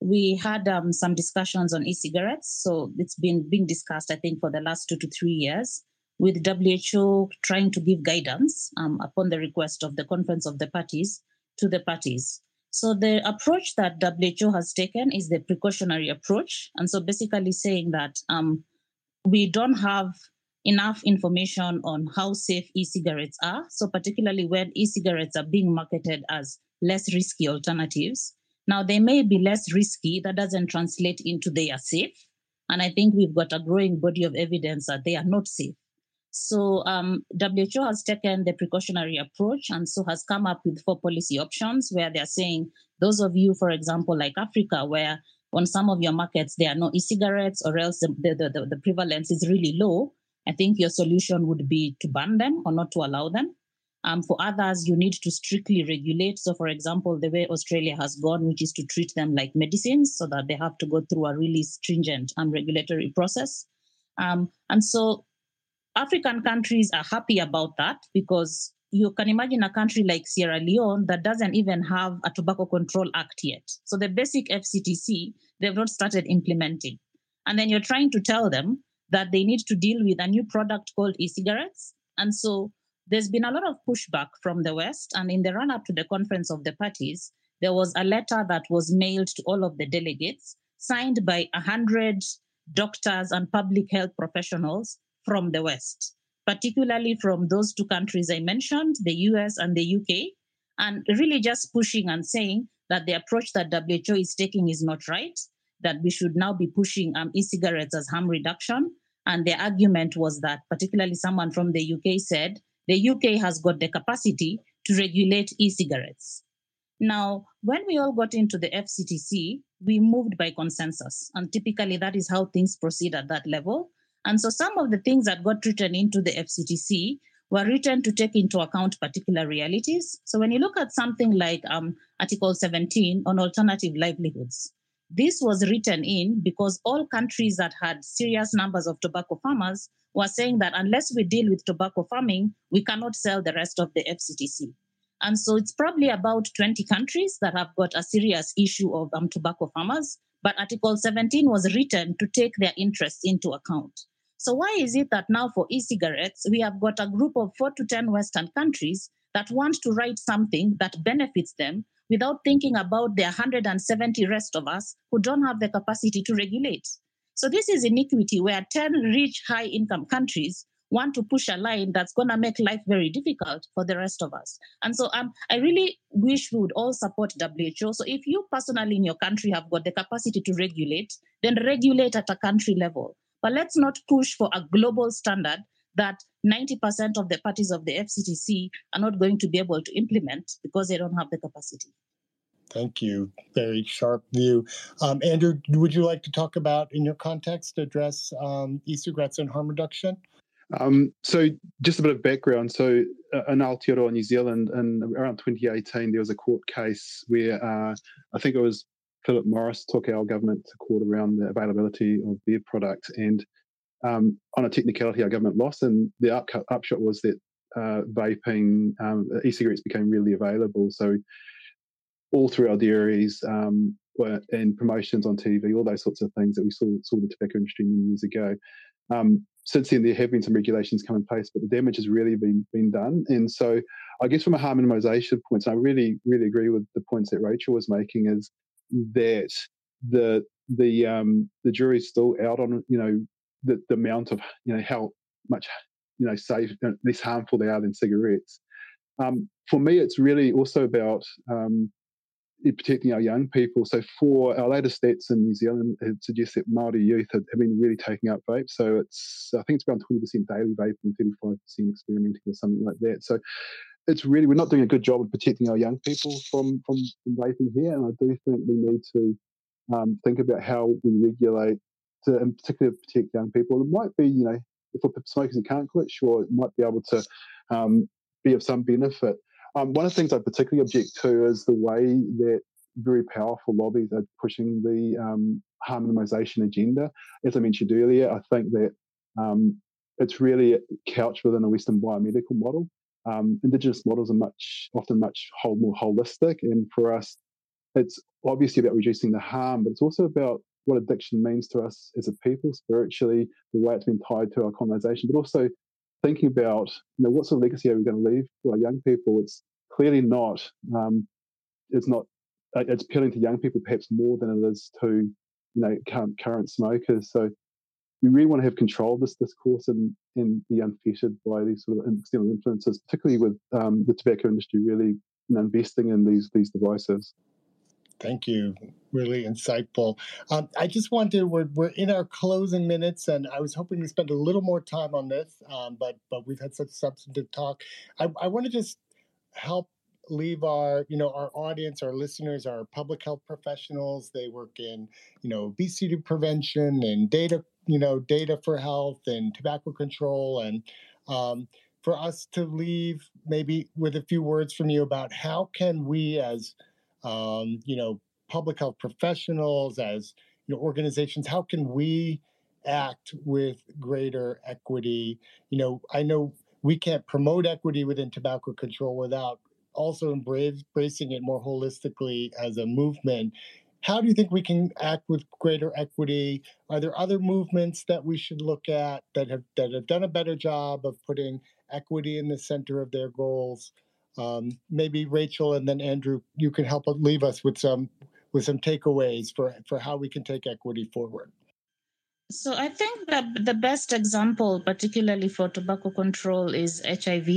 we had um, some discussions on e-cigarettes. So it's been being discussed, I think, for the last two to three years, with WHO trying to give guidance upon the request of the conference of the parties to the parties. So the approach that WHO has taken is the precautionary approach, and so basically saying that um, we don't have enough information on how safe e-cigarettes are. So particularly when e-cigarettes are being marketed as less risky alternatives. Now they may be less risky. That doesn't translate into they are safe. And I think we've got a growing body of evidence that they are not safe. So um, WHO has taken the precautionary approach and so has come up with four policy options where they're saying those of you, for example, like Africa, where on some of your markets there are no e-cigarettes or else the, the, the, the prevalence is really low, I think your solution would be to ban them or not to allow them. Um, for others, you need to strictly regulate. So, for example, the way Australia has gone, which is to treat them like medicines so that they have to go through a really stringent and regulatory process. Um, and so African countries are happy about that because you can imagine a country like Sierra Leone that doesn't even have a tobacco control act yet. So the basic FCTC, they've not started implementing. And then you're trying to tell them that they need to deal with a new product called e cigarettes. And so there's been a lot of pushback from the West. And in the run up to the conference of the parties, there was a letter that was mailed to all of the delegates, signed by 100 doctors and public health professionals from the West, particularly from those two countries I mentioned, the US and the UK, and really just pushing and saying that the approach that WHO is taking is not right, that we should now be pushing um, e cigarettes as harm reduction. And the argument was that, particularly someone from the UK said, the UK has got the capacity to regulate e cigarettes. Now, when we all got into the FCTC, we moved by consensus. And typically, that is how things proceed at that level. And so some of the things that got written into the FCTC were written to take into account particular realities. So when you look at something like um, Article 17 on alternative livelihoods, this was written in because all countries that had serious numbers of tobacco farmers were saying that unless we deal with tobacco farming, we cannot sell the rest of the FCTC. And so it's probably about 20 countries that have got a serious issue of um, tobacco farmers. But Article 17 was written to take their interests into account. So why is it that now for e-cigarettes, we have got a group of four to 10 Western countries that want to write something that benefits them without thinking about the 170 rest of us who don't have the capacity to regulate? So this is inequity where 10 rich high income countries want to push a line that's going to make life very difficult for the rest of us. And so um, I really wish we would all support WHO. So if you personally in your country have got the capacity to regulate, then regulate at a country level. But let's not push for a global standard that 90% of the parties of the FCTC are not going to be able to implement because they don't have the capacity. Thank you. Very sharp view. Um, Andrew, would you like to talk about, in your context, address um, e-cigarettes and harm reduction? Um, so, just a bit of background. So, uh, in Aotearoa, New Zealand, in around 2018, there was a court case where uh, I think it was Philip Morris took our government to court around the availability of their product. And um, on a technicality, our government lost. And the up- upshot was that uh, vaping, um, e cigarettes became really available. So, all through our dairies um, and promotions on TV, all those sorts of things that we saw, saw the tobacco industry many years ago. Um, since then there have been some regulations come in place, but the damage has really been been done. And so I guess from a harm minimization point, I really really agree with the points that Rachel was making is that the the um, the jury's still out on you know the, the amount of you know how much you know safe uh, less harmful they are than cigarettes. Um, for me, it's really also about um, protecting our young people. So for our latest stats in New Zealand, it suggests that Maori youth have, have been really taking up vape. So it's I think it's around twenty percent daily vape and thirty five percent experimenting or something like that. So it's really we're not doing a good job of protecting our young people from from, from vaping here, and I do think we need to um, think about how we regulate to, in particular, protect young people. It might be, you know, for smokers who can't quit, sure, it might be able to um, be of some benefit. Um, one of the things I particularly object to is the way that very powerful lobbies are pushing the um, harm minimization agenda. As I mentioned earlier, I think that um, it's really couched within a Western biomedical model. Um, indigenous models are much often much whole, more holistic, and for us, it's obviously about reducing the harm, but it's also about what addiction means to us as a people spiritually, the way it's been tied to our colonization, but also thinking about you know what sort of legacy are we going to leave for our young people. It's clearly not um, it's not uh, it's appealing to young people perhaps more than it is to you know current, current smokers. So we really want to have control of this discourse and, and be unfettered by these sort of external influences, particularly with um, the tobacco industry really you investing in these these devices. Thank you. Really insightful. Um, I just wanted we're, we're in our closing minutes, and I was hoping to spend a little more time on this, um, but but we've had such substantive talk. I, I want to just help leave our you know our audience our listeners our public health professionals they work in you know obesity prevention and data you know data for health and tobacco control and um, for us to leave maybe with a few words from you about how can we as um, you know, public health professionals, as you know, organizations, how can we act with greater equity? You know, I know we can't promote equity within tobacco control without also embracing it more holistically as a movement. How do you think we can act with greater equity? Are there other movements that we should look at that have that have done a better job of putting equity in the center of their goals? um, maybe Rachel and then Andrew, you can help leave us with some with some takeaways for for how we can take equity forward. So I think that the best example, particularly for tobacco control, is HIV.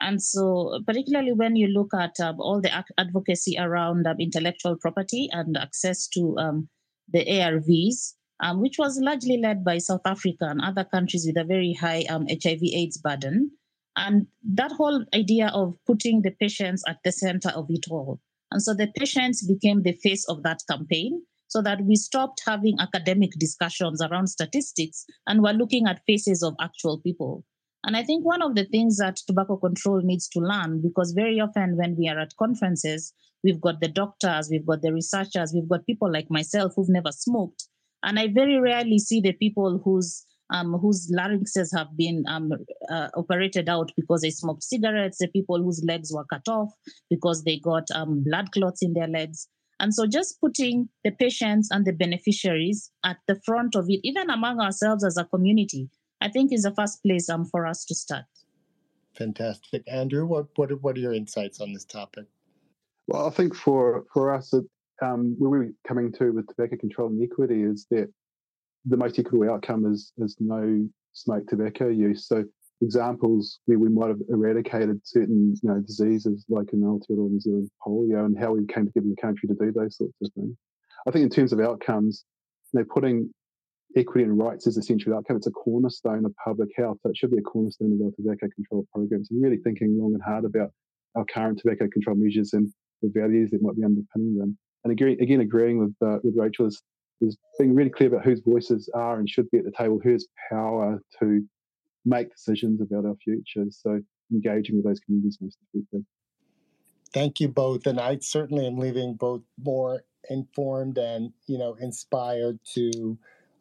And so, particularly when you look at um, all the advocacy around um, intellectual property and access to um, the ARVs, um, which was largely led by South Africa and other countries with a very high HIV/AIDS um, burden, and that whole idea of putting the patients at the center of it all. And so the patients became the face of that campaign so that we stopped having academic discussions around statistics and we're looking at faces of actual people. And I think one of the things that tobacco control needs to learn, because very often when we are at conferences, we've got the doctors, we've got the researchers, we've got people like myself who've never smoked. And I very rarely see the people whose um, whose larynxes have been um, uh, operated out because they smoked cigarettes, the people whose legs were cut off because they got um, blood clots in their legs. And so just putting the patients and the beneficiaries at the front of it, even among ourselves as a community, I think is the first place um, for us to start. Fantastic. Andrew, what, what, are, what are your insights on this topic? Well, I think for, for us, um, where we're coming to with tobacco control and equity is that the most equitable outcome is is no smoke tobacco use. So examples where we might have eradicated certain you know diseases like in Aotearoa New Zealand polio and how we came together in the country to do those sorts of things. I think in terms of outcomes, you know, putting equity and rights is a central outcome, it's a cornerstone of public health. So it should be a cornerstone of our tobacco control programs and really thinking long and hard about our current tobacco control measures and the values that might be underpinning them. And again, again agreeing with uh, with Rachel is is being really clear about whose voices are and should be at the table, who has power to make decisions about our future. So engaging with those communities most effective. Thank you both, and I certainly am leaving both more informed and you know inspired to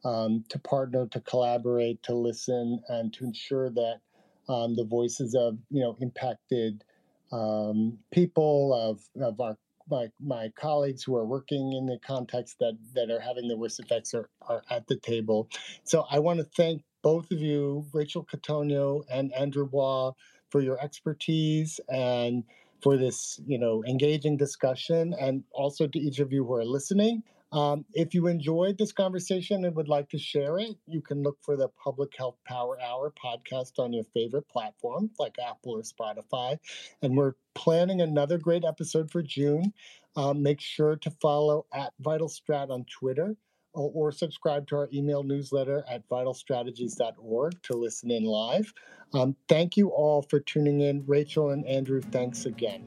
um, to partner, to collaborate, to listen, and to ensure that um, the voices of you know impacted um, people of of our my my colleagues who are working in the context that that are having the worst effects are, are at the table. So I want to thank both of you, Rachel Kitonyo and Andrew Waa, for your expertise and for this, you know, engaging discussion, and also to each of you who are listening. Um, if you enjoyed this conversation and would like to share it, you can look for the Public Health Power Hour podcast on your favorite platform like Apple or Spotify. And we're planning another great episode for June. Um, make sure to follow at VitalStrat on Twitter or, or subscribe to our email newsletter at vitalstrategies.org to listen in live. Um, thank you all for tuning in. Rachel and Andrew, thanks again.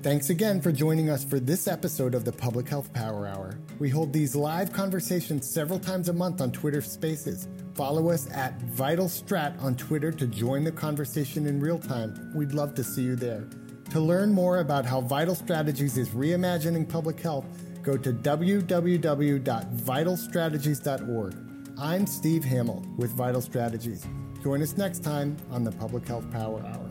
Thanks again for joining us for this episode of the Public Health Power Hour. We hold these live conversations several times a month on Twitter Spaces. Follow us at VitalStrat on Twitter to join the conversation in real time. We'd love to see you there. To learn more about how Vital Strategies is reimagining public health, go to www.vitalstrategies.org. I'm Steve Hamill with Vital Strategies. Join us next time on the Public Health Power Hour.